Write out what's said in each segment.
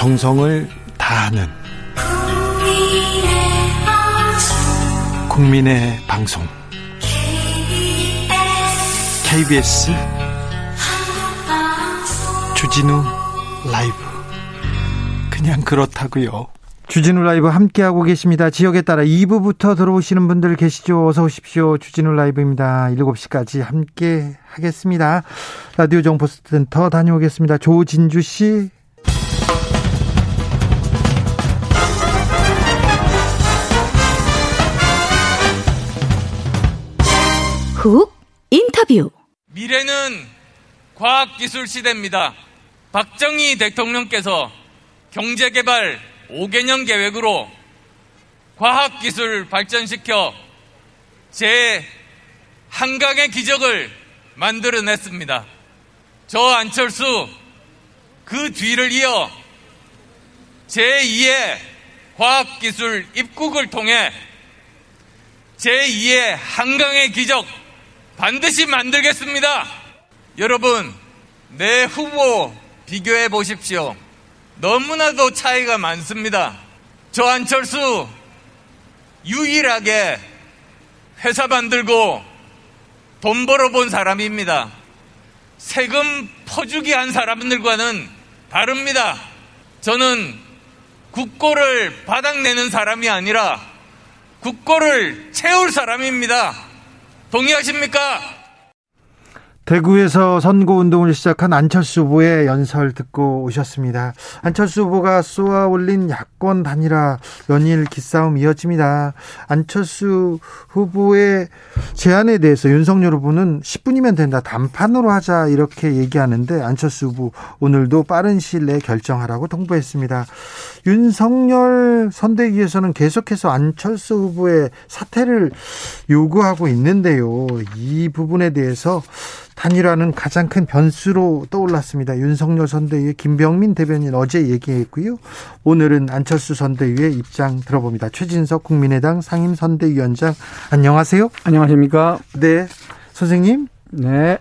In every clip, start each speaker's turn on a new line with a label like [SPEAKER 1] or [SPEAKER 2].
[SPEAKER 1] 정성을 다하는 국민의 방송 KBS 주진우 라이브 그냥 그렇다고요.
[SPEAKER 2] 주진우 라이브 함께하고 계십니다. 지역에 따라 2부부터 들어오시는 분들 계시죠? 어서 오십시오. 주진우 라이브입니다. 7시까지 함께 하겠습니다. 라디오 정보센터 다녀오겠습니다. 조진주 씨.
[SPEAKER 3] 훅 인터뷰
[SPEAKER 4] 미래는 과학기술 시대입니다. 박정희 대통령께서 경제개발 5개년 계획으로 과학기술 발전시켜 제 한강의 기적을 만들어냈습니다. 저 안철수 그 뒤를 이어 제2의 과학기술 입국을 통해 제2의 한강의 기적 반드시 만들겠습니다. 여러분, 내 후보 비교해 보십시오. 너무나도 차이가 많습니다. 저 안철수 유일하게 회사 만들고 돈 벌어본 사람입니다. 세금 퍼주기 한 사람들과는 다릅니다. 저는 국고를 바닥내는 사람이 아니라 국고를 채울 사람입니다. 동의하십니까?
[SPEAKER 2] 대구에서 선거운동을 시작한 안철수 후보의 연설 듣고 오셨습니다. 안철수 후보가 쏘아 올린 야권 단일화 연일 기싸움 이어집니다. 안철수 후보의 제안에 대해서 윤석열 후보는 10분이면 된다. 단판으로 하자 이렇게 얘기하는데 안철수 후보 오늘도 빠른 시일 내에 결정하라고 통보했습니다. 윤석열 선대위에서는 계속해서 안철수 후보의 사퇴를 요구하고 있는데요. 이 부분에 대해서 단일화는 가장 큰 변수로 떠올랐습니다. 윤석열 선대위의 김병민 대변인 어제 얘기했고요. 오늘은 안철수 선대위의 입장 들어봅니다. 최진석 국민의당 상임선대위원장 안녕하세요.
[SPEAKER 5] 안녕하십니까?
[SPEAKER 2] 네. 선생님?
[SPEAKER 5] 네.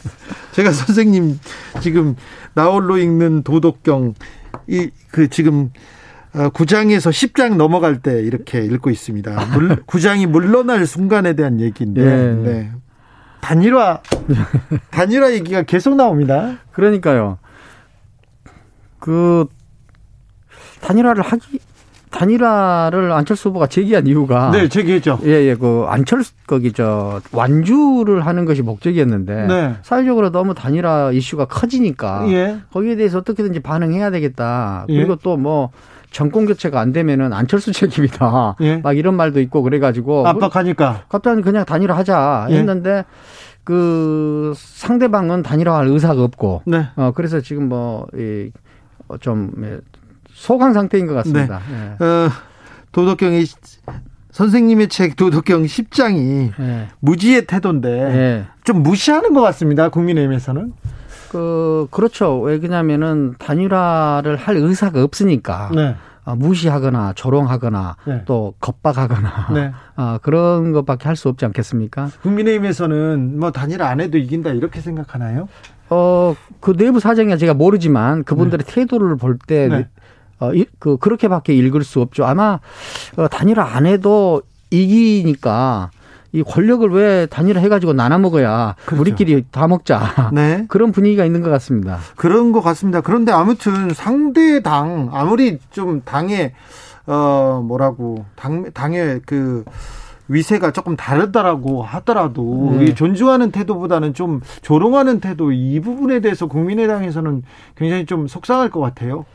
[SPEAKER 2] 제가 선생님 지금 나홀로 읽는 도덕경 이 그 지금 어, 구장에서 10장 넘어갈 때 이렇게 읽고 있습니다. 물, 구장이 물러날 순간에 대한 얘기인데
[SPEAKER 5] 네.
[SPEAKER 2] 네. 단일화 단일화 얘기가 계속 나옵니다.
[SPEAKER 5] 그러니까요. 그 단일화를 하기 단일화를 안철수 후보가 제기한 이유가
[SPEAKER 2] 네, 제기했죠.
[SPEAKER 5] 예, 예, 그 안철수 거기 저 완주를 하는 것이 목적이었는데
[SPEAKER 2] 네.
[SPEAKER 5] 사회적으로 너무 단일화 이슈가 커지니까
[SPEAKER 2] 예.
[SPEAKER 5] 거기에 대해서 어떻게든지 반응해야 되겠다.
[SPEAKER 2] 예.
[SPEAKER 5] 그리고 또뭐 정권 교체가 안 되면은 안철수 책임이다.
[SPEAKER 2] 예.
[SPEAKER 5] 막 이런 말도 있고 그래가지고
[SPEAKER 2] 압박하니까.
[SPEAKER 5] 갑자기 그냥 단일화 하자
[SPEAKER 2] 예.
[SPEAKER 5] 했는데 그 상대방은 단일화할 의사가 없고
[SPEAKER 2] 네.
[SPEAKER 5] 어 그래서 지금 뭐이좀 예, 소강 상태인 것 같습니다. 예.
[SPEAKER 2] 어, 도덕경이 선생님의 책 도덕경 10장이
[SPEAKER 5] 예.
[SPEAKER 2] 무지의 태도인데
[SPEAKER 5] 예.
[SPEAKER 2] 좀 무시하는 것 같습니다. 국민의힘에서는.
[SPEAKER 5] 그 그렇죠. 왜냐면은 단일화를 할 의사가 없으니까
[SPEAKER 2] 네.
[SPEAKER 5] 어, 무시하거나 조롱하거나
[SPEAKER 2] 네.
[SPEAKER 5] 또 겁박하거나
[SPEAKER 2] 네.
[SPEAKER 5] 어, 그런 것밖에 할 수 없지 않겠습니까?
[SPEAKER 2] 국민의힘에서는 뭐 단일 안 해도 이긴다 이렇게 생각하나요?
[SPEAKER 5] 어, 그 내부 사정이 제가 모르지만 그분들의 태도를 볼때
[SPEAKER 2] 네.
[SPEAKER 5] 어, 이- 그, 그렇게밖에 읽을 수 없죠. 아마, 어, 단일화 안 해도 이기니까 이 권력을 왜 단일화 해가지고 나눠 먹어야
[SPEAKER 2] 그렇죠.
[SPEAKER 5] 우리끼리 다 먹자.
[SPEAKER 2] 네.
[SPEAKER 5] 그런 분위기가 있는 것 같습니다.
[SPEAKER 2] 그런 것 같습니다. 그런데 아무튼 상대 당 아무리 좀 당의 어 뭐라고 당 당의 그 위세가 조금 다르다라고 하더라도
[SPEAKER 5] 네.
[SPEAKER 2] 이 존중하는 태도보다는 좀 조롱하는 태도 이 부분에 대해서 국민의당에서는 굉장히 좀 속상할 것 같아요.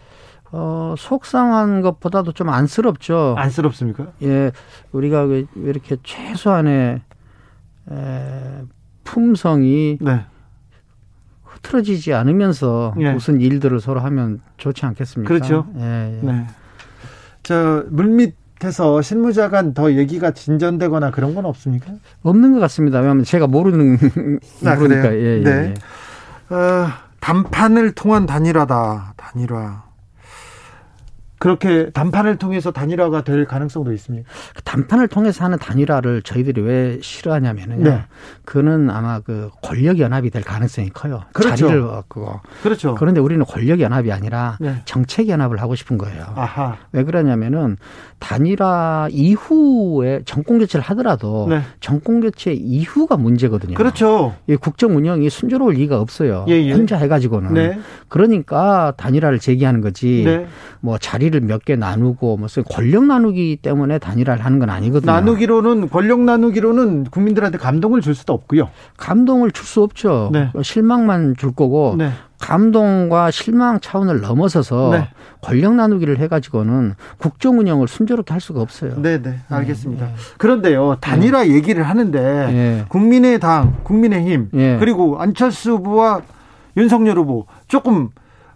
[SPEAKER 5] 어, 속상한 것보다도 좀 안쓰럽죠.
[SPEAKER 2] 안쓰럽습니까?
[SPEAKER 5] 예, 우리가 왜 이렇게 최소한의 에, 품성이
[SPEAKER 2] 네.
[SPEAKER 5] 흐트러지지 않으면서
[SPEAKER 2] 예.
[SPEAKER 5] 무슨 일들을 서로 하면 좋지 않겠습니까?
[SPEAKER 2] 그렇죠.
[SPEAKER 5] 예, 예.
[SPEAKER 2] 네. 저 물밑에서 실무자간 더 얘기가 진전되거나 그런 건 없습니까?
[SPEAKER 5] 없는 것 같습니다. 왜냐하면 제가 모르는
[SPEAKER 2] 아,
[SPEAKER 5] 모르니까? 예, 예,
[SPEAKER 2] 네.
[SPEAKER 5] 예.
[SPEAKER 2] 어, 단판을 통한 단일화다. 단일화. 그렇게 단판을 통해서 단일화가 될 가능성도 있습니까?
[SPEAKER 5] 그 단판을 통해서 하는 단일화를 저희들이 왜 싫어하냐면요.
[SPEAKER 2] 네.
[SPEAKER 5] 그는 아마 그 권력 연합이 될 가능성이 커요.
[SPEAKER 2] 그렇죠.
[SPEAKER 5] 자리를 얻고.
[SPEAKER 2] 그렇죠.
[SPEAKER 5] 그런데 우리는 권력 연합이 아니라
[SPEAKER 2] 네.
[SPEAKER 5] 정책 연합을 하고 싶은 거예요.
[SPEAKER 2] 아하.
[SPEAKER 5] 왜 그러냐면은 단일화 이후에 정권 교체를 하더라도
[SPEAKER 2] 네.
[SPEAKER 5] 정권 교체 이후가 문제거든요.
[SPEAKER 2] 그렇죠.
[SPEAKER 5] 이 국정 운영이 순조로울 리가 없어요.
[SPEAKER 2] 예, 예.
[SPEAKER 5] 혼자 해가지고는.
[SPEAKER 2] 네.
[SPEAKER 5] 그러니까 단일화를 제기하는 거지.
[SPEAKER 2] 네.
[SPEAKER 5] 뭐 자리 를 몇 개 나누고 무슨 권력 나누기 때문에 단일화를 하는 건 아니거든요.
[SPEAKER 2] 나누기로는 권력 나누기로는 국민들한테 감동을 줄 수도 없고요.
[SPEAKER 5] 감동을 줄 수 없죠.
[SPEAKER 2] 네.
[SPEAKER 5] 실망만 줄 거고
[SPEAKER 2] 네.
[SPEAKER 5] 감동과 실망 차원을 넘어서서
[SPEAKER 2] 네.
[SPEAKER 5] 권력 나누기를 해가지고는 국정 운영을 순조롭게 할 수가 없어요.
[SPEAKER 2] 네, 네. 알겠습니다. 그런데요. 단일화 얘기를 하는데
[SPEAKER 5] 예.
[SPEAKER 2] 국민의당, 국민의힘
[SPEAKER 5] 예.
[SPEAKER 2] 그리고 안철수 후보와 윤석열 후보 조금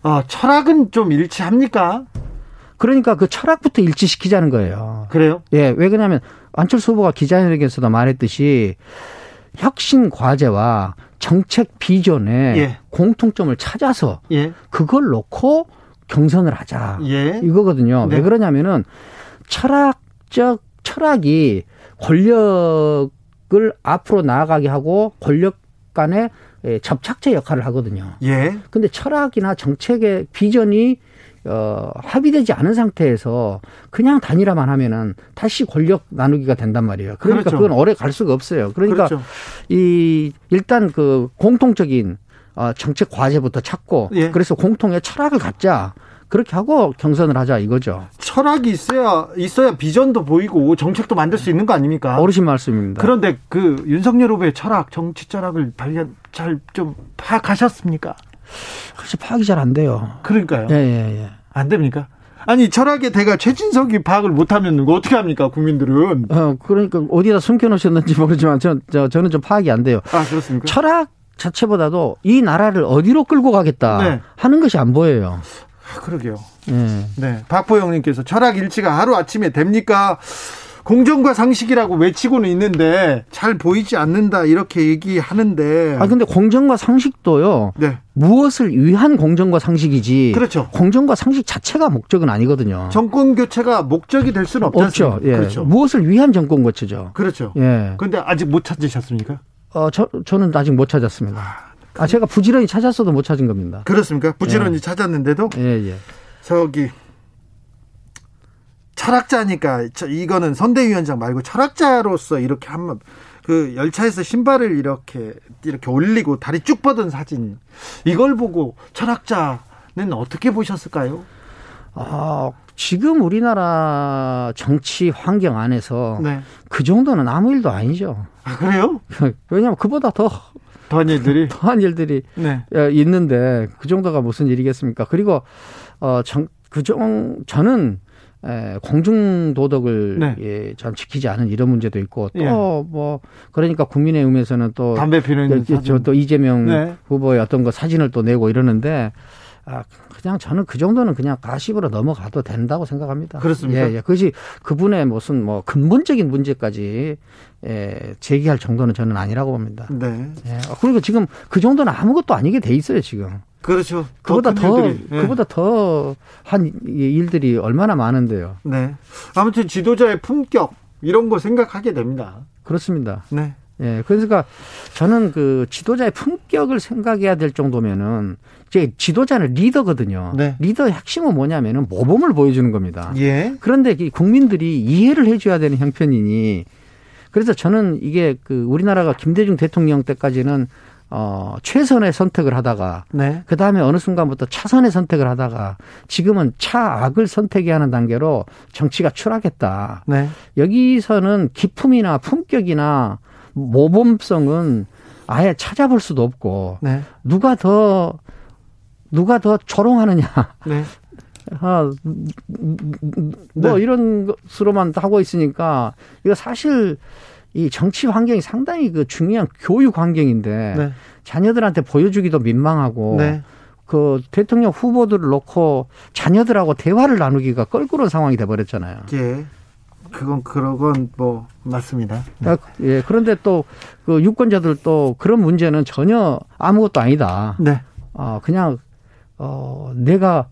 [SPEAKER 2] 어, 철학은 좀 일치합니까?
[SPEAKER 5] 그러니까 그 철학부터 일치시키자는 거예요.
[SPEAKER 2] 그래요?
[SPEAKER 5] 예, 왜 그러냐면 안철수 후보가 기자회견에서도 말했듯이 혁신 과제와 정책 비전에
[SPEAKER 2] 예.
[SPEAKER 5] 공통점을 찾아서
[SPEAKER 2] 예.
[SPEAKER 5] 그걸 놓고 경선을 하자.
[SPEAKER 2] 예.
[SPEAKER 5] 이거거든요.
[SPEAKER 2] 네.
[SPEAKER 5] 왜 그러냐면은 철학적 철학이 권력을 앞으로 나아가게 하고 권력 간의 예, 접착제 역할을 하거든요.
[SPEAKER 2] 예.
[SPEAKER 5] 근데 철학이나 정책의 비전이 어, 합의되지 않은 상태에서 그냥 단일화만 하면은 다시 권력 나누기가 된단 말이에요. 그러니까
[SPEAKER 2] 그렇죠.
[SPEAKER 5] 그건 오래 갈 수가 없어요. 그러니까
[SPEAKER 2] 그렇죠.
[SPEAKER 5] 이 일단 그 공통적인 어, 정책 과제부터 찾고
[SPEAKER 2] 예.
[SPEAKER 5] 그래서 공통의 철학을 갖자. 그렇게 하고 경선을 하자 이거죠.
[SPEAKER 2] 철학이 있어야 있어야 비전도 보이고 정책도 만들 수 있는 거 아닙니까?
[SPEAKER 5] 어르신 말씀입니다.
[SPEAKER 2] 그런데 그 윤석열 후보의 철학, 정치 철학을 발견 잘 좀 파악하셨습니까?
[SPEAKER 5] 그렇지 파악이 잘 안 돼요.
[SPEAKER 2] 그러니까요.
[SPEAKER 5] 예, 예, 예.
[SPEAKER 2] 안 됩니까? 아니 철학의 대가 최진석이 파악을 못하면 어떻게 합니까 국민들은?
[SPEAKER 5] 어, 그러니까 어디다 숨겨놓으셨는지 모르지만 저, 저, 저는 좀 파악이 안 돼요.
[SPEAKER 2] 아 그렇습니까?
[SPEAKER 5] 철학 자체보다도 이 나라를 어디로 끌고 가겠다
[SPEAKER 2] 네.
[SPEAKER 5] 하는 것이 안 보여요.
[SPEAKER 2] 아, 그러게요.
[SPEAKER 5] 예.
[SPEAKER 2] 네, 박보영님께서 철학 일치가 하루 아침에 됩니까? 공정과 상식이라고 외치고는 있는데 잘 보이지 않는다 이렇게 얘기하는데.
[SPEAKER 5] 아 근데 공정과 상식도요.
[SPEAKER 2] 네,
[SPEAKER 5] 무엇을 위한 공정과 상식이지.
[SPEAKER 2] 그렇죠.
[SPEAKER 5] 공정과 상식 자체가 목적은 아니거든요.
[SPEAKER 2] 정권 교체가 목적이 될 수는
[SPEAKER 5] 없죠. 예.
[SPEAKER 2] 그렇죠.
[SPEAKER 5] 무엇을 위한 정권 거치죠.
[SPEAKER 2] 그렇죠.
[SPEAKER 5] 예.
[SPEAKER 2] 근데 아직 못 찾으셨습니까?
[SPEAKER 5] 어, 저, 저는 아직 못 찾았습니다. 아, 제가 부지런히 찾았어도 못 찾은 겁니다.
[SPEAKER 2] 그렇습니까? 부지런히 찾았는데도
[SPEAKER 5] 예, 예.
[SPEAKER 2] 저기 철학자니까 저 이거는 선대위원장 말고 철학자로서 이렇게 한번 그 열차에서 신발을 이렇게 이렇게 올리고 다리 쭉 뻗은 사진 이걸 보고 철학자는 어떻게 보셨을까요?
[SPEAKER 5] 아, 지금 우리나라 정치 환경 안에서
[SPEAKER 2] 네.
[SPEAKER 5] 그 정도는 아무 일도 아니죠.
[SPEAKER 2] 아 그래요?
[SPEAKER 5] 왜냐하면 그보다 더
[SPEAKER 2] 더한 일들이
[SPEAKER 5] 더한 일들이
[SPEAKER 2] 네.
[SPEAKER 5] 예, 있는데 그 정도가 무슨 일이겠습니까? 그리고 어그정 저는 에, 공중 도덕을
[SPEAKER 2] 네.
[SPEAKER 5] 예, 전 지키지 않은 이런 문제도 있고
[SPEAKER 2] 예.
[SPEAKER 5] 또뭐 그러니까 국민의힘에서는 또
[SPEAKER 2] 담배 피는.
[SPEAKER 5] 저또 이재명
[SPEAKER 2] 네.
[SPEAKER 5] 후보의 어떤 거 사진을 또 내고 이러는데 아 그냥 저는 그 정도는 그냥 가십으로 넘어가도 된다고 생각합니다.
[SPEAKER 2] 그렇습니까?
[SPEAKER 5] 예, 예. 그것이 그분의 무슨 뭐 근본적인 문제까지 예, 제기할 정도는 저는 아니라고 봅니다.
[SPEAKER 2] 네.
[SPEAKER 5] 예. 그리고 지금 그 정도는 아무것도 아니게 돼 있어요 지금.
[SPEAKER 2] 그렇죠.
[SPEAKER 5] 그보다 큰더
[SPEAKER 2] 일들이. 네.
[SPEAKER 5] 그보다 더 한 일들이 얼마나 많은데요.
[SPEAKER 2] 네. 아무튼 지도자의 품격 이런 거 생각하게 됩니다.
[SPEAKER 5] 그렇습니다.
[SPEAKER 2] 네.
[SPEAKER 5] 예, 그러니까 저는 그 지도자의 품격을 생각해야 될 정도면은 이제 지도자는 리더거든요.
[SPEAKER 2] 네.
[SPEAKER 5] 리더의 핵심은 뭐냐면은 모범을 보여주는 겁니다.
[SPEAKER 2] 예.
[SPEAKER 5] 그런데 이 국민들이 이해를 해줘야 되는 형편이니 그래서 저는 이게 그 우리나라가 김대중 대통령 때까지는 어 최선의 선택을 하다가
[SPEAKER 2] 네.
[SPEAKER 5] 그 다음에 어느 순간부터 차선의 선택을 하다가 지금은 차악을 선택해야 하는 단계로 정치가 추락했다.
[SPEAKER 2] 네.
[SPEAKER 5] 여기서는 기품이나 품격이나 모범성은 아예 찾아볼 수도 없고
[SPEAKER 2] 네.
[SPEAKER 5] 누가 더 누가 더 조롱하느냐
[SPEAKER 2] 네.
[SPEAKER 5] 아, 뭐
[SPEAKER 2] 네.
[SPEAKER 5] 이런 것으로만 하고 있으니까 이거 사실 이 정치 환경이 상당히 그 중요한 교육 환경인데
[SPEAKER 2] 네.
[SPEAKER 5] 자녀들한테 보여주기도 민망하고
[SPEAKER 2] 네.
[SPEAKER 5] 그 대통령 후보들을 놓고 자녀들하고 대화를 나누기가 껄끄러운 상황이 돼 버렸잖아요.
[SPEAKER 2] 예. 그건 그건 뭐 맞습니다.
[SPEAKER 5] 아, 예, 그런데 또 그 유권자들 또 그런 문제는 전혀 아무것도 아니다.
[SPEAKER 2] 네.
[SPEAKER 5] 어, 그냥 어, 내가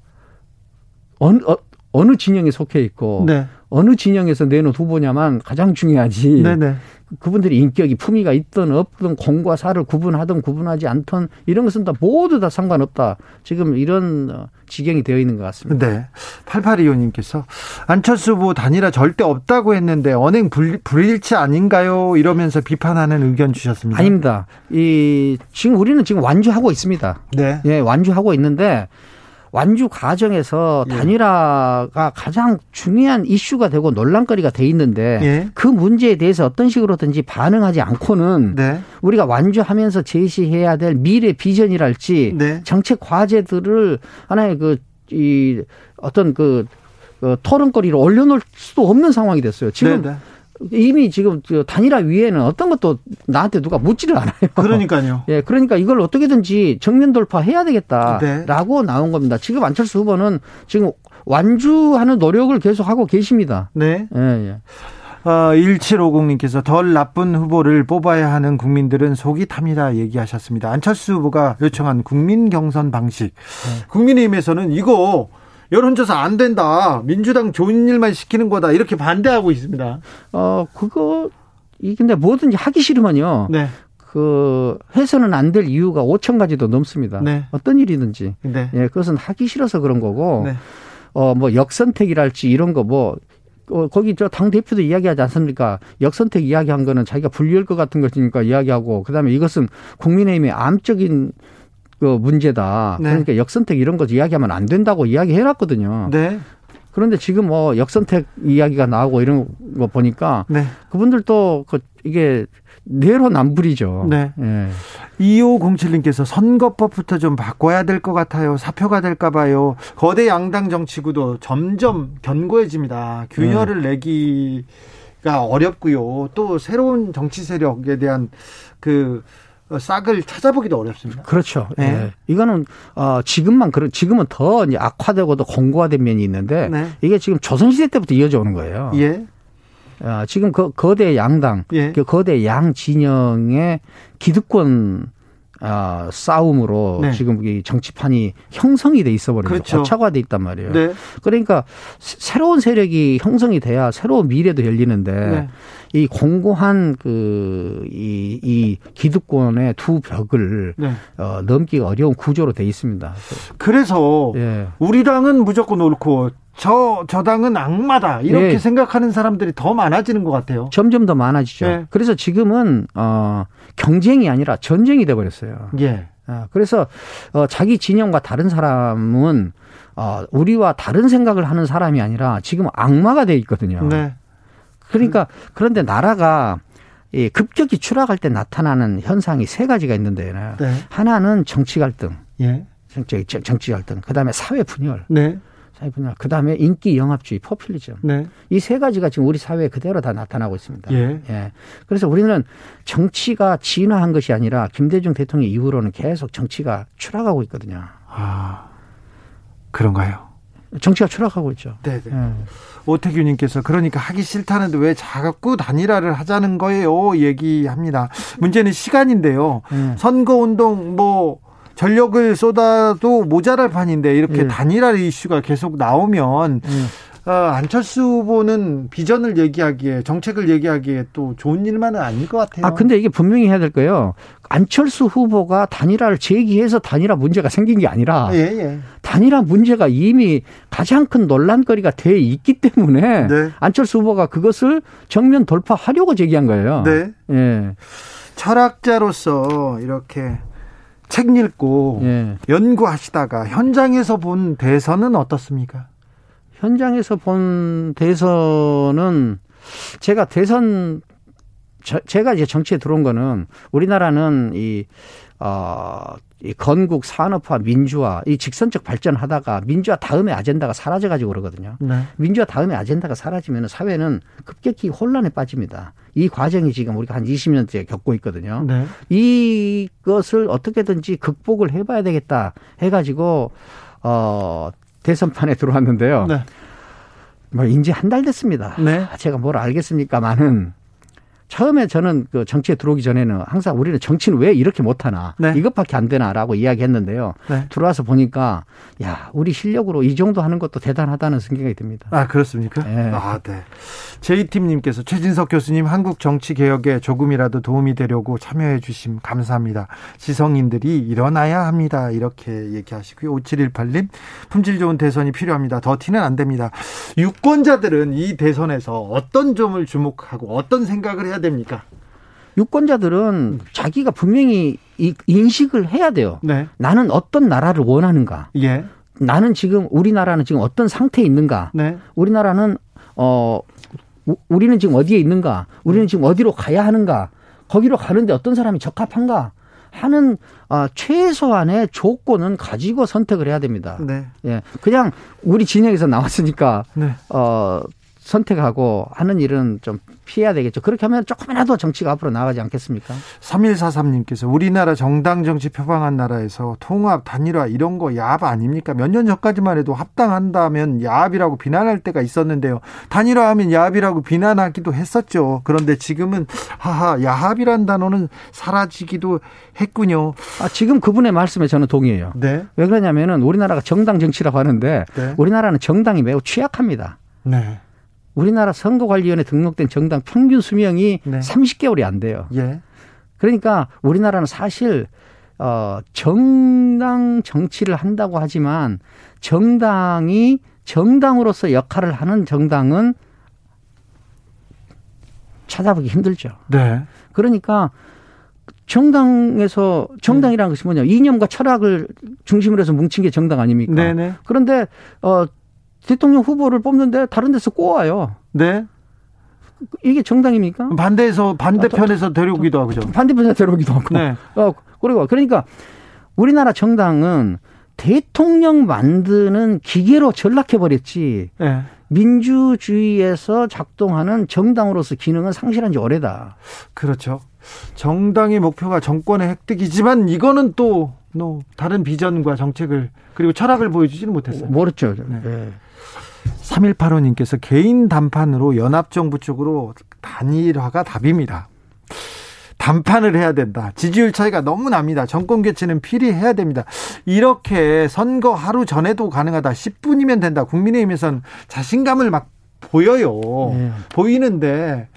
[SPEAKER 5] 어느 어, 어느 진영에 속해 있고
[SPEAKER 2] 네.
[SPEAKER 5] 어느 진영에서 내놓은 후보냐만 가장 중요하지.
[SPEAKER 2] 네네.
[SPEAKER 5] 그분들이 인격이 품위가 있든 없든 공과 사를 구분하든 구분하지 않든 이런 것은 다 모두 다 상관없다. 지금 이런 어, 지경이 되어 있는 것 같습니다.
[SPEAKER 2] 네. 8825님께서 안철수 후보 단일화 절대 없다고 했는데 언행 불, 불일치 아닌가요? 이러면서 비판하는 의견 주셨습니다.
[SPEAKER 5] 아닙니다. 이 지금 우리는 지금 완주하고 있습니다.
[SPEAKER 2] 네.
[SPEAKER 5] 예, 완주하고 있는데 완주 과정에서
[SPEAKER 2] 예.
[SPEAKER 5] 단일화가 가장 중요한 이슈가 되고 논란거리가 돼 있는데
[SPEAKER 2] 예.
[SPEAKER 5] 그 문제에 대해서 어떤 식으로든지 반응하지 않고는
[SPEAKER 2] 네.
[SPEAKER 5] 우리가 완주하면서 제시해야 될 미래 비전이랄지
[SPEAKER 2] 네.
[SPEAKER 5] 정책 과제들을 하나의 그 이 어떤 그, 그 토론거리로 올려놓을 수도 없는 상황이 됐어요. 지금
[SPEAKER 2] 네, 네. 이미
[SPEAKER 5] 지금 저 단일화 위에는 어떤 것도 나한테 누가 묻지를 않아요.
[SPEAKER 2] 그러니까요.
[SPEAKER 5] 예, 그러니까 이걸 어떻게든지 정면 돌파해야
[SPEAKER 2] 네.
[SPEAKER 5] 되겠다라고 나온 겁니다. 지금 안철수 후보는 지금 완주하는 노력을 계속하고 계십니다.
[SPEAKER 2] 네.
[SPEAKER 5] 예, 예.
[SPEAKER 2] 어, 1750님께서 덜 나쁜 후보를 뽑아야 하는 국민들은 속이 탑니다 얘기하셨습니다. 안철수 후보가 요청한 국민 경선 방식. 국민의힘에서는 이거 여론조사 안 된다. 민주당 좋은 일만 시키는 거다. 이렇게 반대하고 있습니다.
[SPEAKER 5] 어, 그거, 이 근데 뭐든지 하기 싫으면요.
[SPEAKER 2] 네.
[SPEAKER 5] 그, 해서는 안 될 이유가 5천 가지도 넘습니다.
[SPEAKER 2] 네.
[SPEAKER 5] 어떤 일이든지.
[SPEAKER 2] 네.
[SPEAKER 5] 예, 그것은 하기 싫어서 그런 거고,
[SPEAKER 2] 네.
[SPEAKER 5] 어, 뭐, 역선택이랄지 이런 거 뭐, 어, 거기 저 당 대표도 이야기하지 않습니까? 역선택 이야기한 거는 자기가 불리할 것 같은 것이니까 이야기하고, 그 다음에 이것은 국민의힘의 암적인 그 문제다.
[SPEAKER 2] 네.
[SPEAKER 5] 그러니까 역선택 이런 거 이야기하면 안 된다고 이야기해놨거든요.
[SPEAKER 2] 네.
[SPEAKER 5] 그런데 지금 뭐 역선택 이야기가 나오고 이런 거 보니까
[SPEAKER 2] 네.
[SPEAKER 5] 그분들도 그 이게 내로남불이죠.
[SPEAKER 2] 네.
[SPEAKER 5] 예.
[SPEAKER 2] 2507님께서 선거법부터 좀 바꿔야 될 것 같아요. 사표가 될까 봐요. 거대 양당 정치구도 점점 견고해집니다. 균열을
[SPEAKER 5] 네.
[SPEAKER 2] 내기가 어렵고요. 또 새로운 정치 세력에 대한 그 싹을 찾아보기도 어렵습니다.
[SPEAKER 5] 그렇죠.
[SPEAKER 2] 네.
[SPEAKER 5] 예. 이거는 어 지금만 그런 지금은 더 악화되고 더 공고화된 면이 있는데
[SPEAKER 2] 네.
[SPEAKER 5] 이게 지금 조선시대 때부터 이어져 오는 거예요.
[SPEAKER 2] 예.
[SPEAKER 5] 아, 지금 그 거대 양당,
[SPEAKER 2] 예.
[SPEAKER 5] 그 거대 양 진영의 기득권 아, 싸움으로
[SPEAKER 2] 네.
[SPEAKER 5] 지금 이 정치판이 형성이 돼 있어 버리죠.
[SPEAKER 2] 그렇죠.
[SPEAKER 5] 고착화돼 있단 말이에요.
[SPEAKER 2] 네.
[SPEAKER 5] 그러니까 새- 새로운 세력이 형성이 돼야 새로운 미래도 열리는데
[SPEAKER 2] 네.
[SPEAKER 5] 이 공고한 그이이 기득권의 두 벽을
[SPEAKER 2] 네.
[SPEAKER 5] 어, 넘기가 어려운 구조로 돼 있습니다.
[SPEAKER 2] 그래서
[SPEAKER 5] 예.
[SPEAKER 2] 우리 당은 무조건 옳고 저, 저 당은 악마다. 이렇게
[SPEAKER 5] 예.
[SPEAKER 2] 생각하는 사람들이 더 많아지는 것 같아요.
[SPEAKER 5] 점점 더 많아지죠.
[SPEAKER 2] 네.
[SPEAKER 5] 그래서 지금은 어 경쟁이 아니라 전쟁이 돼 버렸어요.
[SPEAKER 2] 예.
[SPEAKER 5] 아, 그래서 어, 자기 진영과 다른 사람은 어, 우리와 다른 생각을 하는 사람이 아니라 지금 악마가 돼 있거든요.
[SPEAKER 2] 네.
[SPEAKER 5] 그러니까 그런데 나라가 이 급격히 추락할 때 나타나는 현상이 세 가지가 있는데요.
[SPEAKER 2] 네.
[SPEAKER 5] 하나는 정치 갈등,
[SPEAKER 2] 예.
[SPEAKER 5] 정치, 정치 갈등. 그다음에 사회 분열,
[SPEAKER 2] 네.
[SPEAKER 5] 사회 분열. 그 다음에 인기 영합주의, 포퓰리즘.
[SPEAKER 2] 네.
[SPEAKER 5] 이 세 가지가 지금 우리 사회에 그대로 다 나타나고 있습니다.
[SPEAKER 2] 예.
[SPEAKER 5] 그래서 우리는 정치가 진화한 것이 아니라 김대중 대통령 이후로는 계속 정치가 추락하고 있거든요.
[SPEAKER 2] 아, 그런가요?
[SPEAKER 5] 정치가 추락하고 있죠.
[SPEAKER 2] 네, 네.
[SPEAKER 5] 예.
[SPEAKER 2] 오태규님께서 그러니까 하기 싫다는데 왜 자꾸 단일화를 하자는 거예요? 얘기합니다. 문제는 시간인데요.
[SPEAKER 5] 예.
[SPEAKER 2] 선거운동 뭐 전력을 쏟아도 모자랄 판인데 이렇게
[SPEAKER 5] 예.
[SPEAKER 2] 단일화 이슈가 계속 나오면
[SPEAKER 5] 예.
[SPEAKER 2] 어, 안철수 후보는 비전을 얘기하기에 정책을 얘기하기에 또 좋은 일만은 아닐 것 같아요.
[SPEAKER 5] 아, 근데 이게 분명히 해야 될 거예요. 안철수 후보가 단일화를 제기해서 단일화 문제가 생긴 게 아니라
[SPEAKER 2] 예, 예.
[SPEAKER 5] 단일화 문제가 이미 가장 큰 논란거리가 돼 있기 때문에
[SPEAKER 2] 네.
[SPEAKER 5] 안철수 후보가 그것을 정면 돌파하려고 제기한 거예요.
[SPEAKER 2] 네.
[SPEAKER 5] 예.
[SPEAKER 2] 철학자로서 이렇게 책 읽고
[SPEAKER 5] 예.
[SPEAKER 2] 연구하시다가 현장에서 본 대선은 어떻습니까?
[SPEAKER 5] 현장에서 본 대선은 제가 대선 저- 제가 이제 정치에 들어온 거는 우리나라는 이, 어, 이 건국 산업화 민주화 이 직선적 발전하다가 민주화 다음에 아젠다가 사라져 가지고 그러거든요.
[SPEAKER 2] 네.
[SPEAKER 5] 민주화 다음에 아젠다가 사라지면 사회는 급격히 혼란에 빠집니다. 이 과정이 지금 우리가 한 20년째 겪고 있거든요.
[SPEAKER 2] 네.
[SPEAKER 5] 이것을 어떻게든지 극복을 해 봐야 되겠다 해 가지고 어 대선판에 들어왔는데요.
[SPEAKER 2] 네.
[SPEAKER 5] 뭐 이제 한달 됐습니다.
[SPEAKER 2] 네.
[SPEAKER 5] 아, 제가 뭘 알겠습니까만은 처음에 저는 그 정치에 들어오기 전에는 항상 우리는 정치는 왜 이렇게 못하나
[SPEAKER 2] 네.
[SPEAKER 5] 이것밖에 안 되나라고 이야기했는데요.
[SPEAKER 2] 네.
[SPEAKER 5] 들어와서 보니까 야 우리 실력으로 이 정도 하는 것도 대단하다는 생각이 듭니다.
[SPEAKER 2] 아 그렇습니까?
[SPEAKER 5] 네.
[SPEAKER 2] 아 네. 제이팀님께서 최진석 교수님 한국 정치 개혁에 조금이라도 도움이 되려고 참여해 주심 감사합니다. 지성인들이 일어나야 합니다. 이렇게 얘기하시고요. 5718님 품질 좋은 대선이 필요합니다. 더 티는 안 됩니다. 유권자들은 이 대선에서 어떤 점을 주목하고 어떤 생각을 해야 됩니까?
[SPEAKER 5] 유권자들은 자기가 분명히 이 인식을 해야 돼요.
[SPEAKER 2] 네.
[SPEAKER 5] 나는 어떤 나라를 원하는가?
[SPEAKER 2] 예.
[SPEAKER 5] 나는 지금 우리나라는 지금 어떤 상태에 있는가?
[SPEAKER 2] 네.
[SPEAKER 5] 우리나라는 어 우- 우리는 지금 어디에 있는가? 우리는 지금 어디로 가야 하는가? 거기로 가는데 어떤 사람이 적합한가? 하는 어, 최소한의 조건은 가지고 선택을 해야 됩니다.
[SPEAKER 2] 네.
[SPEAKER 5] 예, 그냥 우리 진영에서 나왔으니까
[SPEAKER 2] 네.
[SPEAKER 5] 어 선택하고 하는 일은 좀 피해야 되겠죠. 그렇게 하면 조금이라도 정치가 앞으로 나가지 않겠습니까?
[SPEAKER 2] 3143님께서 우리나라 정당 정치 표방한 나라에서 통합, 단일화 이런 거 야합 아닙니까? 몇 년 전까지만 해도 합당한다면 야합이라고 비난할 때가 있었는데요. 단일화하면 야합이라고 비난하기도 했었죠. 그런데 지금은 하하 야합이란 단어는 사라지기도 했군요.
[SPEAKER 5] 아, 지금 그분의 말씀에 저는 동의해요.
[SPEAKER 2] 네.
[SPEAKER 5] 왜 그러냐면은 우리나라가 정당 정치라고 하는데
[SPEAKER 2] 네.
[SPEAKER 5] 우리나라는 정당이 매우 취약합니다.
[SPEAKER 2] 네.
[SPEAKER 5] 우리나라 선거관리위원회 등록된 정당 평균 수명이
[SPEAKER 2] 네.
[SPEAKER 5] 30개월이 안 돼요.
[SPEAKER 2] 예.
[SPEAKER 5] 그러니까 우리나라는 사실 어 정당 정치를 한다고 하지만 정당이 정당으로서 역할을 하는 정당은 찾아보기 힘들죠.
[SPEAKER 2] 네.
[SPEAKER 5] 그러니까 정당에서 정당이라는 것이 뭐냐 이념과 철학을 중심으로 해서 뭉친 게 정당 아닙니까?
[SPEAKER 2] 네네.
[SPEAKER 5] 그런데 어 대통령 후보를 뽑는데 다른 데서 꼬아요.
[SPEAKER 2] 네.
[SPEAKER 5] 이게 정당입니까?
[SPEAKER 2] 반대에서 반대편에서 데려오기도 하고죠.
[SPEAKER 5] 반대편에서 데려오기도 하고.
[SPEAKER 2] 네.
[SPEAKER 5] 어, 그리고 그러니까 우리나라 정당은 대통령 만드는 기계로 전락해 버렸지.
[SPEAKER 2] 네.
[SPEAKER 5] 민주주의에서 작동하는 정당으로서 기능은 상실한 지 오래다.
[SPEAKER 2] 그렇죠. 정당의 목표가 정권의 획득이지만 이거는 또, 또 다른 비전과 정책을 그리고 철학을 보여주지는 못했어요.
[SPEAKER 5] 모르죠.
[SPEAKER 2] 네.
[SPEAKER 5] 예.
[SPEAKER 2] 3185님께서 개인 단판으로 연합정부 쪽으로 단일화가 답입니다. 단판을 해야 된다. 지지율 차이가 너무 납니다. 정권 교체는 필히 해야 됩니다. 이렇게 선거 하루 전에도 가능하다. 10분이면 된다. 국민의힘에서는 자신감을 막 보여요.
[SPEAKER 5] 네.
[SPEAKER 2] 보이는데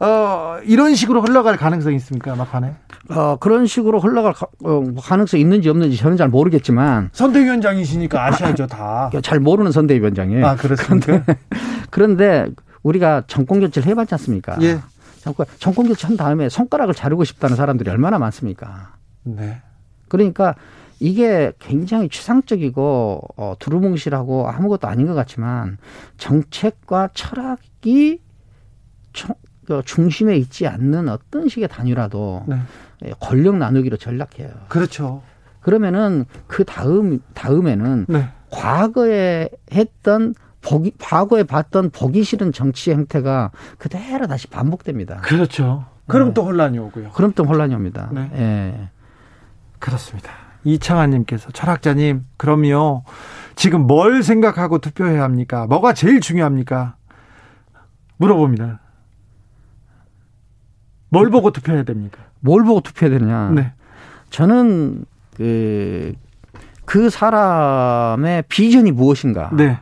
[SPEAKER 2] 어, 이런 식으로 흘러갈 가능성이 있습니까? 막판에?
[SPEAKER 5] 어, 그런 식으로 흘러갈 가, 어, 가능성이 있는지 없는지 저는 잘 모르겠지만
[SPEAKER 2] 선대위원장이시니까 아셔야죠, 다.
[SPEAKER 5] 잘 모르는 선대위원장이에요.
[SPEAKER 2] 아, 그렇습니까?
[SPEAKER 5] 그런데 우리가 정권 교체를 해봤지 않습니까?
[SPEAKER 2] 예.
[SPEAKER 5] 정권, 정권 교체 한 다음에 손가락을 자르고 싶다는 사람들이 얼마나 많습니까?
[SPEAKER 2] 네.
[SPEAKER 5] 그러니까 이게 굉장히 추상적이고 어, 두루뭉실하고 아무것도 아닌 것 같지만 정책과 철학이 총- 그 중심에 있지 않는 어떤 식의 단위라도
[SPEAKER 2] 네.
[SPEAKER 5] 예, 권력 나누기로 전락해요.
[SPEAKER 2] 그렇죠.
[SPEAKER 5] 그러면은 그 다음 다음에는
[SPEAKER 2] 네.
[SPEAKER 5] 과거에 했던 보기 과거에 봤던 보기 싫은 정치 형태가 그대로 다시 반복됩니다.
[SPEAKER 2] 그렇죠. 그럼
[SPEAKER 5] 네.
[SPEAKER 2] 또 혼란이 오고요.
[SPEAKER 5] 그럼 또 혼란이 옵니다.
[SPEAKER 2] 네.
[SPEAKER 5] 예.
[SPEAKER 2] 그렇습니다. 이창환님께서 철학자님, 그럼요. 지금 뭘 생각하고 투표해야 합니까? 뭐가 제일 중요합니까? 물어봅니다. 뭘 보고 투표해야 됩니까?
[SPEAKER 5] 뭘 보고 투표해야 되느냐?
[SPEAKER 2] 네.
[SPEAKER 5] 저는 그, 그 사람의 비전이 무엇인가?
[SPEAKER 2] 네.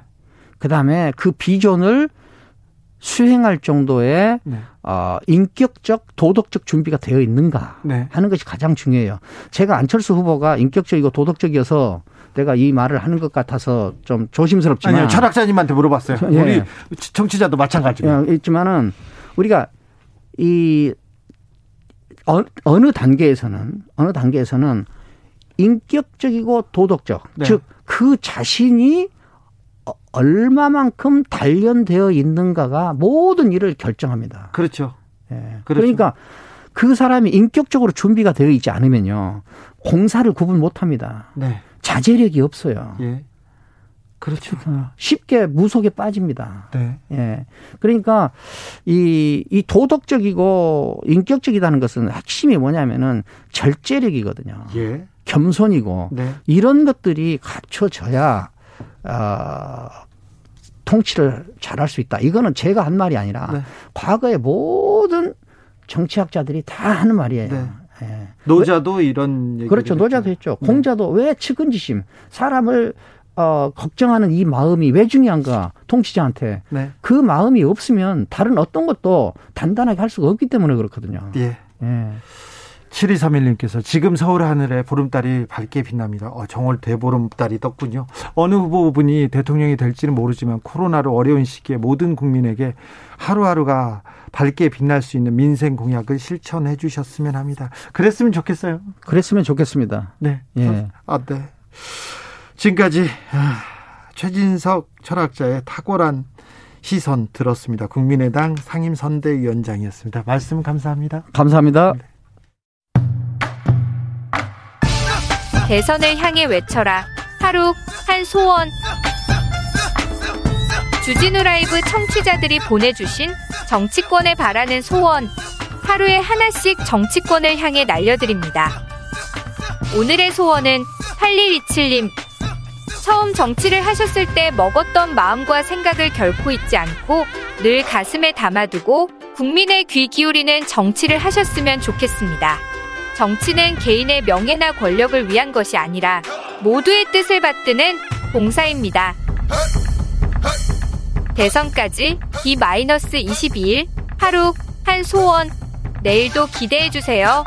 [SPEAKER 5] 그 다음에 그 비전을 수행할 정도의
[SPEAKER 2] 네.
[SPEAKER 5] 어, 인격적, 도덕적 준비가 되어 있는가
[SPEAKER 2] 네.
[SPEAKER 5] 하는 것이 가장 중요해요. 제가 안철수 후보가 인격적이고 도덕적이어서 내가 이 말을 하는 것 같아서 좀 조심스럽지만
[SPEAKER 2] 아니요, 철학자님한테 물어봤어요.
[SPEAKER 5] 예.
[SPEAKER 2] 우리 정치자도 마찬가지고.
[SPEAKER 5] 예, 있지만은 우리가 이 어, 어느 단계에서는 어느 단계에서는 인격적이고 도덕적
[SPEAKER 2] 네.
[SPEAKER 5] 즉그 자신이 어- 얼마만큼 단련되어 있는가가 모든 일을 결정합니다.
[SPEAKER 2] 그렇죠.
[SPEAKER 5] 예.
[SPEAKER 2] 그렇죠.
[SPEAKER 5] 그러니까 그 사람이 인격적으로 준비가 되어 있지 않으면요 공사를 구분 못합니다.
[SPEAKER 2] 네.
[SPEAKER 5] 자제력이 없어요.
[SPEAKER 2] 예. 그렇죠.
[SPEAKER 5] 어, 쉽게 무속에 빠집니다.
[SPEAKER 2] 네.
[SPEAKER 5] 예. 그러니까 이, 이 도덕적이고 인격적이다는 것은 핵심이 뭐냐면은 절제력이거든요.
[SPEAKER 2] 예.
[SPEAKER 5] 겸손이고
[SPEAKER 2] 네.
[SPEAKER 5] 이런 것들이 갖춰져야 어, 통치를 잘할 수 있다. 이거는 제가 한 말이 아니라
[SPEAKER 2] 네.
[SPEAKER 5] 과거의 모든 정치학자들이 다 하는 말이에요.
[SPEAKER 2] 네.
[SPEAKER 5] 예.
[SPEAKER 2] 노자도 이런 얘기
[SPEAKER 5] 그렇죠. 노자도 했죠. 공자도 왜 측은지심 사람을 어, 걱정하는 이 마음이 왜 중요한가 통치자한테
[SPEAKER 2] 네.
[SPEAKER 5] 그 마음이 없으면 다른 어떤 것도 단단하게 할 수가 없기 때문에 그렇거든요.
[SPEAKER 2] 예.
[SPEAKER 5] 예.
[SPEAKER 2] 7231님께서 지금 서울 하늘에 보름달이 밝게 빛납니다. 어, 정월 대보름달이 떴군요. 어느 후보분이 대통령이 될지는 모르지만 코로나로 어려운 시기에 모든 국민에게 하루하루가 밝게 빛날 수 있는 민생 공약을 실천해 주셨으면 합니다. 그랬으면 좋겠어요.
[SPEAKER 5] 그랬으면 좋겠습니다.
[SPEAKER 2] 네.
[SPEAKER 5] 예.
[SPEAKER 2] 아, 네. 지금까지 아, 최진석 철학자의 탁월한 시선 들었습니다. 국민의당 상임선대위원장이었습니다. 말씀 감사합니다.
[SPEAKER 5] 감사합니다.
[SPEAKER 6] 대선을 향해 외쳐라. 하루 한 소원. 주진우 라이브 청취자들이 보내주신 정치권에 바라는 소원. 하루에 하나씩 정치권을 향해 날려드립니다. 오늘의 소원은 8127님. 처음 정치를 하셨을 때 먹었던 마음과 생각을 결코 잊지 않고 늘 가슴에 담아두고 국민의 귀 기울이는 정치를 하셨으면 좋겠습니다. 정치는 개인의 명예나 권력을 위한 것이 아니라 모두의 뜻을 받드는 봉사입니다. 대선까지 D-22일 하루 한 소원 내일도 기대해 주세요.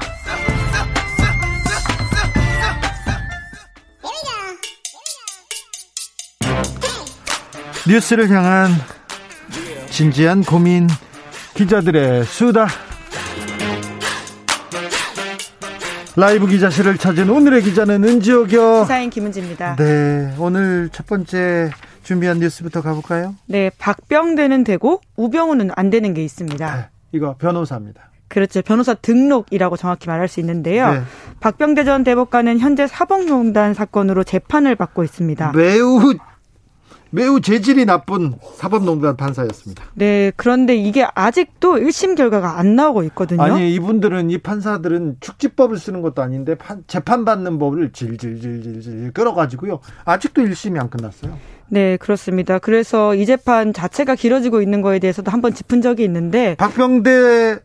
[SPEAKER 2] 뉴스를 향한 진지한 고민 기자들의 수다 라이브 기자실을 찾은 오늘의 기자는 은지옥이요
[SPEAKER 7] 기사인 김은지입니다.
[SPEAKER 2] 네 오늘 첫 번째 준비한 뉴스부터 가볼까요?
[SPEAKER 7] 네, 박병대는 되고 우병우는 안 되는 게 있습니다.
[SPEAKER 2] 네, 이거 변호사입니다
[SPEAKER 7] 그렇죠. 변호사 등록이라고 정확히 말할 수 있는데요.
[SPEAKER 2] 네.
[SPEAKER 7] 박병대 전 대법관은 현재 사법농단 사건으로 재판을 받고 있습니다.
[SPEAKER 2] 매우 매우 재질이 나쁜 사법농단 판사였습니다
[SPEAKER 7] 네, 그런데 이게 아직도 1심 결과가 안 나오고 있거든요.
[SPEAKER 2] 아니 이분들은 이 판사들은 축지법을 쓰는 것도 아닌데 판- 재판받는 법을 질질질질질 끌어가지고요 아직도 1심이 안 끝났어요
[SPEAKER 7] 네, 그렇습니다. 그래서 이 재판 자체가 길어지고 있는 거에 대해서도 한번 짚은 적이 있는데
[SPEAKER 2] 박병대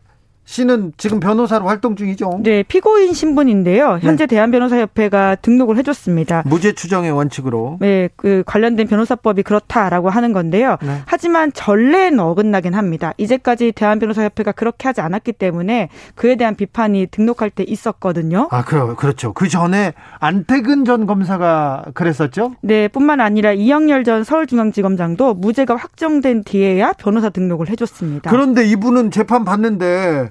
[SPEAKER 2] 씨는 지금 변호사로 활동 중이죠.
[SPEAKER 7] 네, 피고인 신분인데요. 현재 대한변호사협회가 등록을 해줬습니다.
[SPEAKER 2] 무죄 추정의 원칙으로.
[SPEAKER 7] 네, 그 관련된 변호사법이 그렇다라고 하는 건데요.
[SPEAKER 2] 네.
[SPEAKER 7] 하지만 전례는 어긋나긴 합니다. 이제까지 대한변호사협회가 그렇게 하지 않았기 때문에 그에 대한 비판이 등록할 때 있었거든요.
[SPEAKER 2] 아, 그, 그렇죠. 그 전에 안태근 전 검사가 그랬었죠?
[SPEAKER 7] 네, 뿐만 아니라 이영렬 전 서울중앙지검장도 무죄가 확정된 뒤에야 변호사 등록을 해줬습니다.
[SPEAKER 2] 그런데 이분은 재판 받는데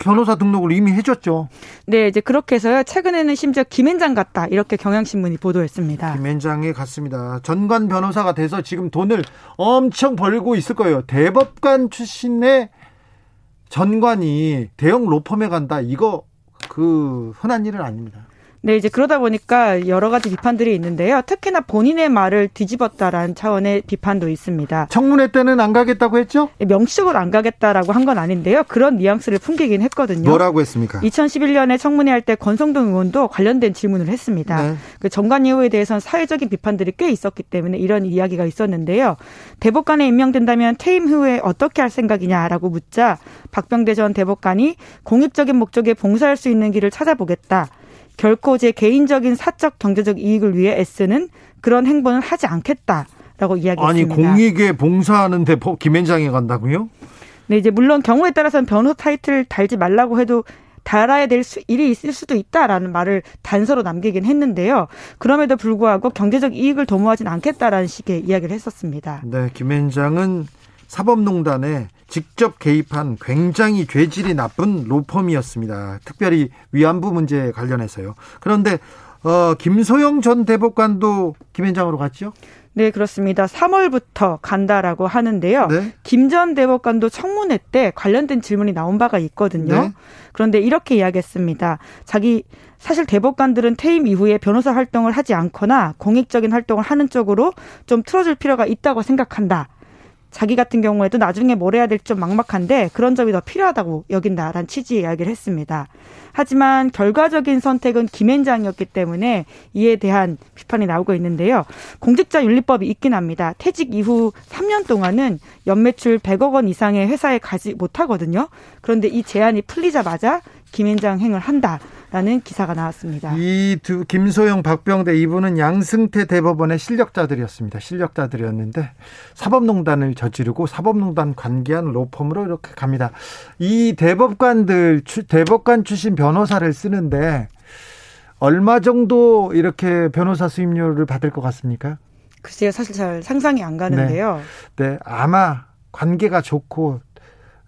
[SPEAKER 2] 변호사 등록을 이미 해줬죠.
[SPEAKER 7] 네, 이제 그렇게 해서요. 최근에는 심지어 김앤장 같다 이렇게 경향신문이 보도했습니다.
[SPEAKER 2] 김현장에 갔습니다. 전관 변호사가 돼서 지금 돈을 엄청 벌고 있을 거예요. 대법관 출신의 전관이 대형 로펌에 간다. 이거 그 흔한 일은 아닙니다.
[SPEAKER 7] 네, 이제 그러다 보니까 여러 가지 비판들이 있는데요. 특히나 본인의 말을 뒤집었다라는 차원의 비판도 있습니다.
[SPEAKER 2] 청문회 때는 안 가겠다고 했죠?
[SPEAKER 7] 명식으로 안 가겠다라고 한 건 아닌데요. 그런 뉘앙스를 풍기긴 했거든요.
[SPEAKER 2] 뭐라고 했습니까?
[SPEAKER 7] 2011년에 청문회 할 때 권성동 의원도 관련된 질문을 했습니다.
[SPEAKER 2] 네.
[SPEAKER 7] 그 정관 이후에 대해서는 사회적인 비판들이 꽤 있었기 때문에 이런 이야기가 있었는데요. 대법관에 임명된다면 퇴임 후에 어떻게 할 생각이냐라고 묻자 박병대 전 대법관이 공익적인 목적에 봉사할 수 있는 길을 찾아보겠다. 결코 제 개인적인 사적 경제적 이익을 위해 애쓰는 그런 행보는 하지 않겠다라고
[SPEAKER 2] 아니
[SPEAKER 7] 이야기했습니다.
[SPEAKER 2] 공익에 봉사하는데 법- 김현장에 간다고요?
[SPEAKER 7] 네, 이제 물론 경우에 따라서는 변호 타이틀 달지 말라고 해도 달아야 될 수, 일이 있을 수도 있다라는 말을 단서로 남기긴 했는데요. 그럼에도 불구하고 경제적 이익을 도모하진 않겠다라는 식의 이야기를 했었습니다.
[SPEAKER 2] 네, 김현장은 사법농단에 직접 개입한 굉장히 죄질이 나쁜 로펌이었습니다. 특별히 위안부 문제에 관련해서요. 그런데 어, 김소영 전 대법관도 김현장으로 갔죠?
[SPEAKER 7] 네, 그렇습니다. 3월부터 간다라고 하는데요.
[SPEAKER 2] 네.
[SPEAKER 7] 김전 대법관도 청문회 때 관련된 질문이 나온 바가 있거든요.
[SPEAKER 2] 네.
[SPEAKER 7] 그런데 이렇게 이야기했습니다. 자기 사실 대법관들은 퇴임 이후에 변호사 활동을 하지 않거나 공익적인 활동을 하는 쪽으로 좀 틀어줄 필요가 있다고 생각한다. 자기 같은 경우에도 나중에 뭘 해야 될지 좀 막막한데 그런 점이 더 필요하다고 여긴다라는 취지의 이야기를 했습니다. 하지만 결과적인 선택은 김앤장이었기 때문에 이에 대한 비판이 나오고 있는데요. 공직자 윤리법이 있긴 합니다. 퇴직 이후 3년 동안은 연매출 100억 원 이상의 회사에 가지 못하거든요. 그런데 이 제한이 풀리자마자 김앤장 행을 한다. 라는 기사가 나왔습니다.
[SPEAKER 2] 이 두 김소영, 박병대 이분은 양승태 대법원의 실력자들이었습니다. 실력자들이었는데 사법농단을 저지르고 사법농단 관계한 로펌으로 이렇게 갑니다. 이 대법관들 대법관 출신 변호사를 쓰는데 얼마 정도 이렇게 변호사 수임료를 받을 것 같습니까?
[SPEAKER 7] 글쎄요, 사실 잘 상상이 안 가는데요.
[SPEAKER 2] 네, 네 아마 관계가 좋고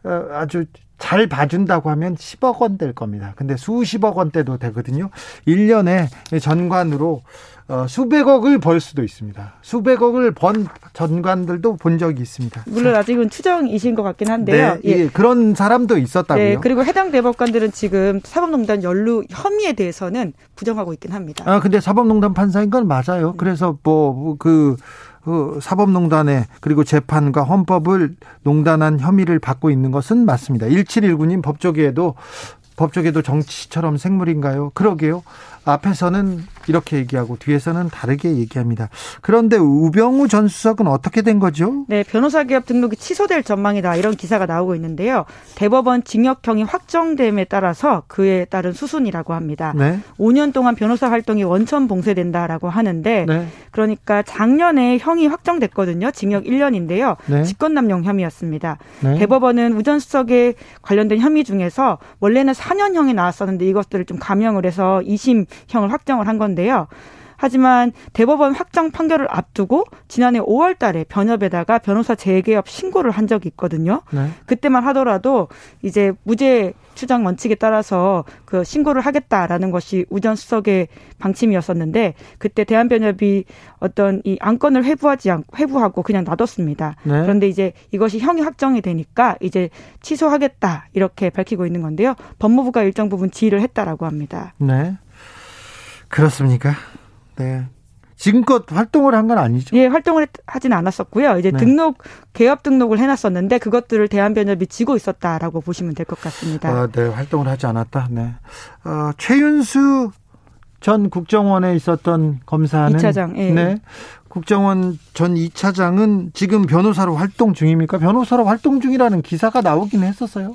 [SPEAKER 2] 어, 아주 잘 봐준다고 하면 10억 원될 겁니다. 근데 수십억 원대도 되거든요. 1년에 전관으로 어, 수백억을 벌 수도 있습니다. 수백억을 번 전관들도 본 적이 있습니다.
[SPEAKER 7] 물론 아직은 추정이신 것 같긴 한데요.
[SPEAKER 2] 네, 예. 그런 사람도 있었다고요. 네,
[SPEAKER 7] 그리고 해당 대법관들은 지금 사법농단 연루 혐의에 대해서는 부정하고 있긴 합니다.
[SPEAKER 2] 아, 근데 사법농단 판사인 건 맞아요. 그래서 뭐그 그 사법농단에 그리고 재판과 헌법을 농단한 혐의를 받고 있는 것은 맞습니다. 1719님 법조계에도 법조계도 정치처럼 생물인가요? 그러게요. 앞에서는 이렇게 얘기하고 뒤에서는 다르게 얘기합니다. 그런데 우병우 전 수석은 어떻게 된 거죠?
[SPEAKER 7] 네, 변호사 기업 등록이 취소될 전망이다. 이런 기사가 나오고 있는데요. 대법원 징역형이 확정됨에 따라서 그에 따른 수순이라고 합니다. 네. 5년 동안 변호사 활동이 원천 봉쇄된다라고 하는데 네. 그러니까 작년에 형이 확정됐거든요. 징역 1년인데요. 네. 직권남용 혐의였습니다. 네. 대법원은 우전 수석에 관련된 혐의 중에서 원래는 4년형이 나왔었는데 이것들을 좀 감형을 해서 2심 형을 확정을 한 건데요. 하지만 대법원 확정 판결을 앞두고 지난해 5월 달에 변협에다가 변호사 재개업 신고를 한 적이 있거든요. 네. 그때만 하더라도 이제 무죄 추정 원칙에 따라서 그 신고를 하겠다라는 것이 우전 수석의 방침이었었는데 그때 대한변협이 어떤 이 안건을 회부하지 않 회부하고 그냥 놔뒀습니다. 네. 그런데 이제 이것이 형이 확정이 되니까 이제 취소하겠다 이렇게 밝히고 있는 건데요. 법무부가 일정 부분 지휘를 했다라고 합니다.
[SPEAKER 2] 네. 그렇습니까? 네. 지금껏 활동을 한 건 아니죠?
[SPEAKER 7] 예, 활동을 하진 않았었고요. 이제 네. 등록 개업 등록을 해놨었는데 그것들을 대한변협이 지고 있었다라고 보시면 될 것 같습니다.
[SPEAKER 2] 아, 네, 활동을 하지 않았다. 네. 어, 최윤수 전 국정원에 있었던 검사는
[SPEAKER 7] 2차장, 예.
[SPEAKER 2] 네. 국정원 전 2차장은 지금 변호사로 활동 중입니까? 변호사로 활동 중이라는 기사가 나오긴 했었어요.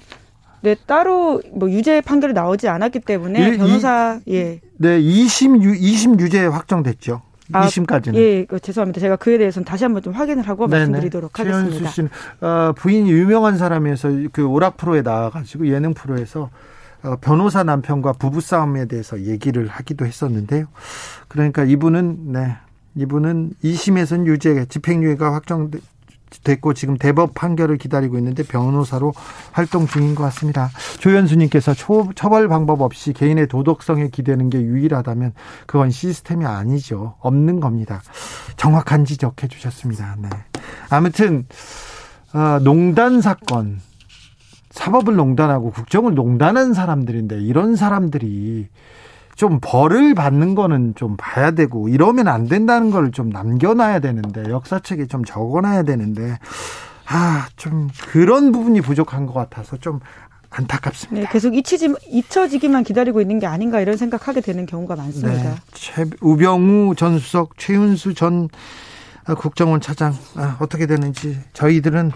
[SPEAKER 7] 네, 따로 뭐 유죄 판결이 나오지 않았기 때문에 일, 변호사
[SPEAKER 2] 이, 예. 네, 2심 유 2심 유죄 확정됐죠. 아, 2심까지는.
[SPEAKER 7] 예, 그, 죄송합니다. 제가 그에 대해서는 다시 한번 좀 확인을 하고 네네. 말씀드리도록 하겠습니다.
[SPEAKER 2] 씨는 어, 부인이 유명한 사람에서 그 오락 프로에 나와가지고 예능 프로에서 어, 변호사 남편과 부부 싸움에 대해서 얘기를 하기도 했었는데요. 그러니까 이분은 네. 이분은 2심에서는 유죄 집행유예가 확정 됐고 지금 대법 판결을 기다리고 있는데 변호사로 활동 중인 것 같습니다. 조현수님께서 초, 처벌 방법 없이 개인의 도덕성에 기대는 게 유일하다면 그건 시스템이 아니죠. 없는 겁니다. 정확한 지적해 주셨습니다. 네. 아무튼 어, 농단 사건 사법을 농단하고 국정을 농단한 사람들인데 이런 사람들이 좀 벌을 받는 거는 좀 봐야 되고 이러면 안 된다는 걸 좀 남겨놔야 되는데 역사책에 좀 적어놔야 되는데 아 좀 그런 부분이 부족한 것 같아서 좀 안타깝습니다.
[SPEAKER 7] 네, 계속 잊히지, 잊혀지기만 기다리고 있는 게 아닌가 이런 생각하게 되는 경우가 많습니다. 네,
[SPEAKER 2] 최, 우병우 전 수석, 최윤수 전 국정원 차장 아, 어떻게 되는지 저희들은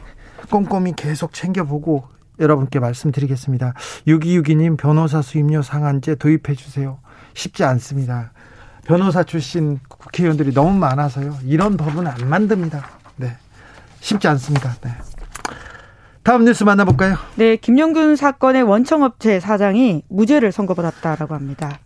[SPEAKER 2] 꼼꼼히 계속 챙겨보고 여러분께 말씀드리겠습니다. 6262님 변호사 수임료 상한제 도입해 주세요. 쉽지 않습니다. 변호사 출신 국회의원들이 너무 많아서요. 이런 법은 안 만듭니다. 네. 쉽지 않습니다. 네. 다음 뉴스 만나볼까요?
[SPEAKER 7] 네, 김영균 사건의 원청업체 사장이 무죄를 선고받았다라고 합니다.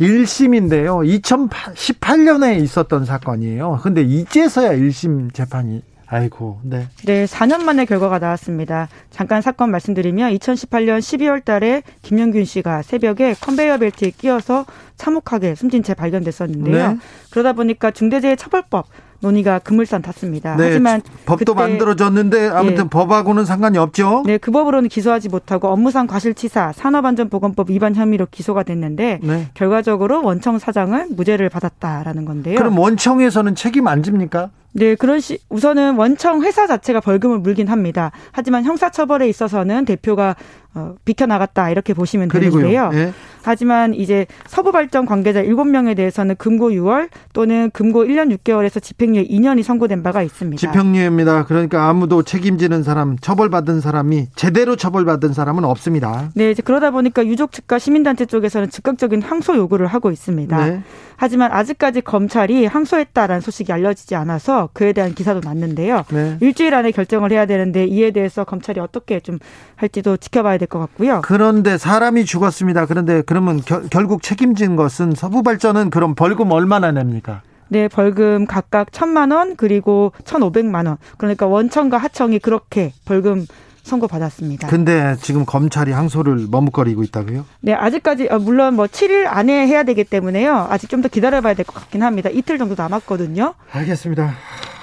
[SPEAKER 2] 1심인데요. 2018년에 있었던 사건이에요. 근데 이제서야 1심 재판이 아이고, 네.
[SPEAKER 7] 네, 4년 만에 결과가 나왔습니다. 잠깐 사건 말씀드리면 2018년 12월 달에 김영균 씨가 새벽에 컨베이어 벨트에 끼어서 참혹하게 숨진 채 발견됐었는데요. 네. 그러다 보니까 중대재해처벌법 논의가 그물산 탔습니다. 네, 하지만
[SPEAKER 2] 법도 만들어졌는데 아무튼 네. 법하고는 상관이 없죠.
[SPEAKER 7] 네, 그 법으로는 기소하지 못하고 업무상 과실치사 산업안전보건법 위반 혐의로 기소가 됐는데 네. 결과적으로 원청 사장은 무죄를 받았다라는 건데요.
[SPEAKER 2] 그럼 원청에서는 책임 안 집니까?
[SPEAKER 7] 네, 그런 시 우선은 원청 회사 자체가 벌금을 물긴 합니다. 하지만 형사처벌에 있어서는 대표가 어, 비켜나갔다 이렇게 보시면
[SPEAKER 2] 그리고요.
[SPEAKER 7] 되는데요.
[SPEAKER 2] 예.
[SPEAKER 7] 하지만 이제 서부 발전 관계자 7명에 대해서는 금고 6월 또는 금고 1년 6개월에서 집행유예 2년이 선고된 바가 있습니다.
[SPEAKER 2] 집행유예입니다. 그러니까 아무도 책임지는 사람, 처벌받은 사람이 제대로 처벌받은 사람은 없습니다.
[SPEAKER 7] 네, 이제 그러다 보니까 유족 측과 시민단체 쪽에서는 즉각적인 항소 요구를 하고 있습니다.
[SPEAKER 2] 네.
[SPEAKER 7] 하지만 아직까지 검찰이 항소했다라는 소식이 알려지지 않아서 그에 대한 기사도 났는데요.
[SPEAKER 2] 네.
[SPEAKER 7] 일주일 안에 결정을 해야 되는데 이에 대해서 검찰이 어떻게 좀 할지도 지켜봐야 될 것 같고요.
[SPEAKER 2] 그런데 사람이 죽었습니다. 그런데 그 러면 결, 결국 책임진 것은 서부발전은 그럼 벌금 얼마나 냅니까?
[SPEAKER 7] 네, 벌금 각각 천만 원 그리고 천오백만 원. 그러니까 원청과 하청이 그렇게 벌금 선고받았습니다.
[SPEAKER 2] 근데 지금 검찰이 항소를 머뭇거리고 있다고요?
[SPEAKER 7] 네, 아직까지 어, 물론 뭐 7일 안에 해야 되기 때문에요. 아직 좀 더 기다려봐야 될 것 같긴 합니다. 이틀 정도 남았거든요.
[SPEAKER 2] 알겠습니다.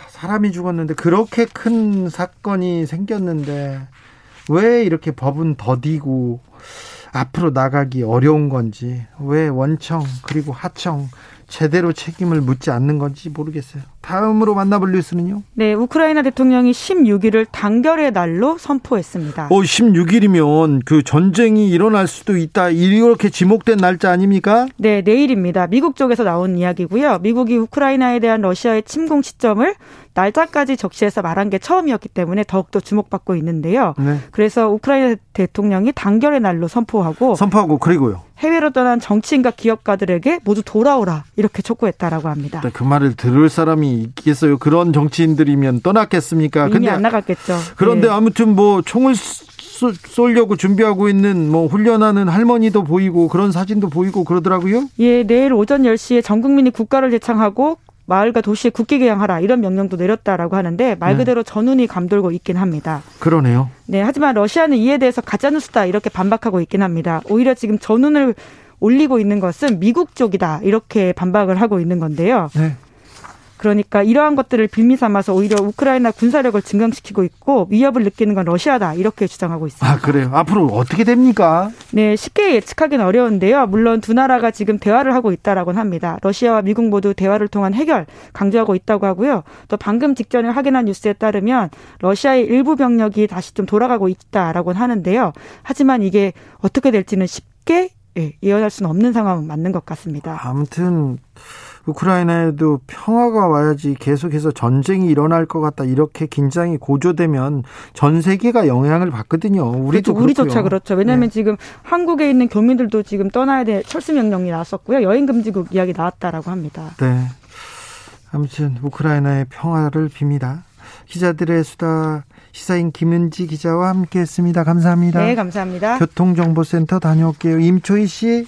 [SPEAKER 2] 사람이 죽었는데 그렇게 큰 사건이 생겼는데 왜 이렇게 법은 더디고 앞으로 나가기 어려운 건지 왜 원청 그리고 하청 제대로 책임을 묻지 않는 건지 모르겠어요. 다음으로 만나볼 뉴스는요.
[SPEAKER 7] 네, 우크라이나 대통령이 16일을 단결의 날로 선포했습니다.
[SPEAKER 2] 어, 16일이면 그 전쟁이 일어날 수도 있다. 이렇게 지목된 날짜 아닙니까?
[SPEAKER 7] 네, 내일입니다. 미국 쪽에서 나온 이야기고요. 미국이 우크라이나에 대한 러시아의 침공 시점을 날짜까지 적시해서 말한 게 처음이었기 때문에 더욱더 주목받고 있는데요.
[SPEAKER 2] 네.
[SPEAKER 7] 그래서 우크라이나 대통령이 단결의 날로 선포하고
[SPEAKER 2] 선포하고 그리고요.
[SPEAKER 7] 해외로 떠난 정치인과 기업가들에게 모두 돌아오라 이렇게 촉구했다라고 합니다.
[SPEAKER 2] 그 말을 들을 사람이 있겠어요. 그런 정치인들이면 떠났겠습니까?
[SPEAKER 7] 이미 안 나갔겠죠.
[SPEAKER 2] 그런데
[SPEAKER 7] 네.
[SPEAKER 2] 아무튼 뭐 총을 쏘- 쏠려고 준비하고 있는 뭐 훈련하는 할머니도 보이고 그런 사진도 보이고 그러더라고요.
[SPEAKER 7] 예, 내일 오전 10시에 전 국민이 국가를 제창하고 마을과 도시에 국기 개양하라 이런 명령도 내렸다라고 하는데 말
[SPEAKER 2] 네.
[SPEAKER 7] 그대로 전운이 감돌고 있긴 합니다.
[SPEAKER 2] 그러네요.
[SPEAKER 7] 네, 하지만 러시아는 이에 대해서 가짜 뉴스다 이렇게 반박하고 있긴 합니다. 오히려 지금 전운을 올리고 있는 것은 미국 쪽이다 이렇게 반박을 하고 있는 건데요.
[SPEAKER 2] 네.
[SPEAKER 7] 그러니까 이러한 것들을 빌미 삼아서 오히려 우크라이나 군사력을 증강시키고 있고 위협을 느끼는 건 러시아다 이렇게 주장하고 있습니다.
[SPEAKER 2] 아 그래요. 앞으로 어떻게 됩니까?
[SPEAKER 7] 네, 쉽게 예측하기는 어려운데요. 물론 두 나라가 지금 대화를 하고 있다라고는 합니다. 러시아와 미국 모두 대화를 통한 해결 강조하고 있다고 하고요. 또 방금 직전에 확인한 뉴스에 따르면 러시아의 일부 병력이 다시 좀 돌아가고 있다라고는 하는데요. 하지만 이게 어떻게 될지는 쉽게 예, 예언할 수는 없는 상황은 맞는 것 같습니다.
[SPEAKER 2] 아무튼 우크라이나에도 평화가 와야지 계속해서 전쟁이 일어날 것 같다 이렇게 긴장이 고조되면 전 세계가 영향을 받거든요. 우리도
[SPEAKER 7] 그렇죠. 우리조차. 그렇죠. 왜냐하면
[SPEAKER 2] 네.
[SPEAKER 7] 지금 한국에 있는 교민들도 지금 떠나야 될 철수 명령이 나왔었고요. 여행 금지국 이야기 나왔다라고 합니다.
[SPEAKER 2] 네. 아무튼 우크라이나의 평화를 빕니다. 기자들의 수다 시사인 김은지 기자와 함께했습니다. 감사합니다.
[SPEAKER 7] 네, 감사합니다.
[SPEAKER 2] 교통정보센터 다녀올게요. 임초희 씨.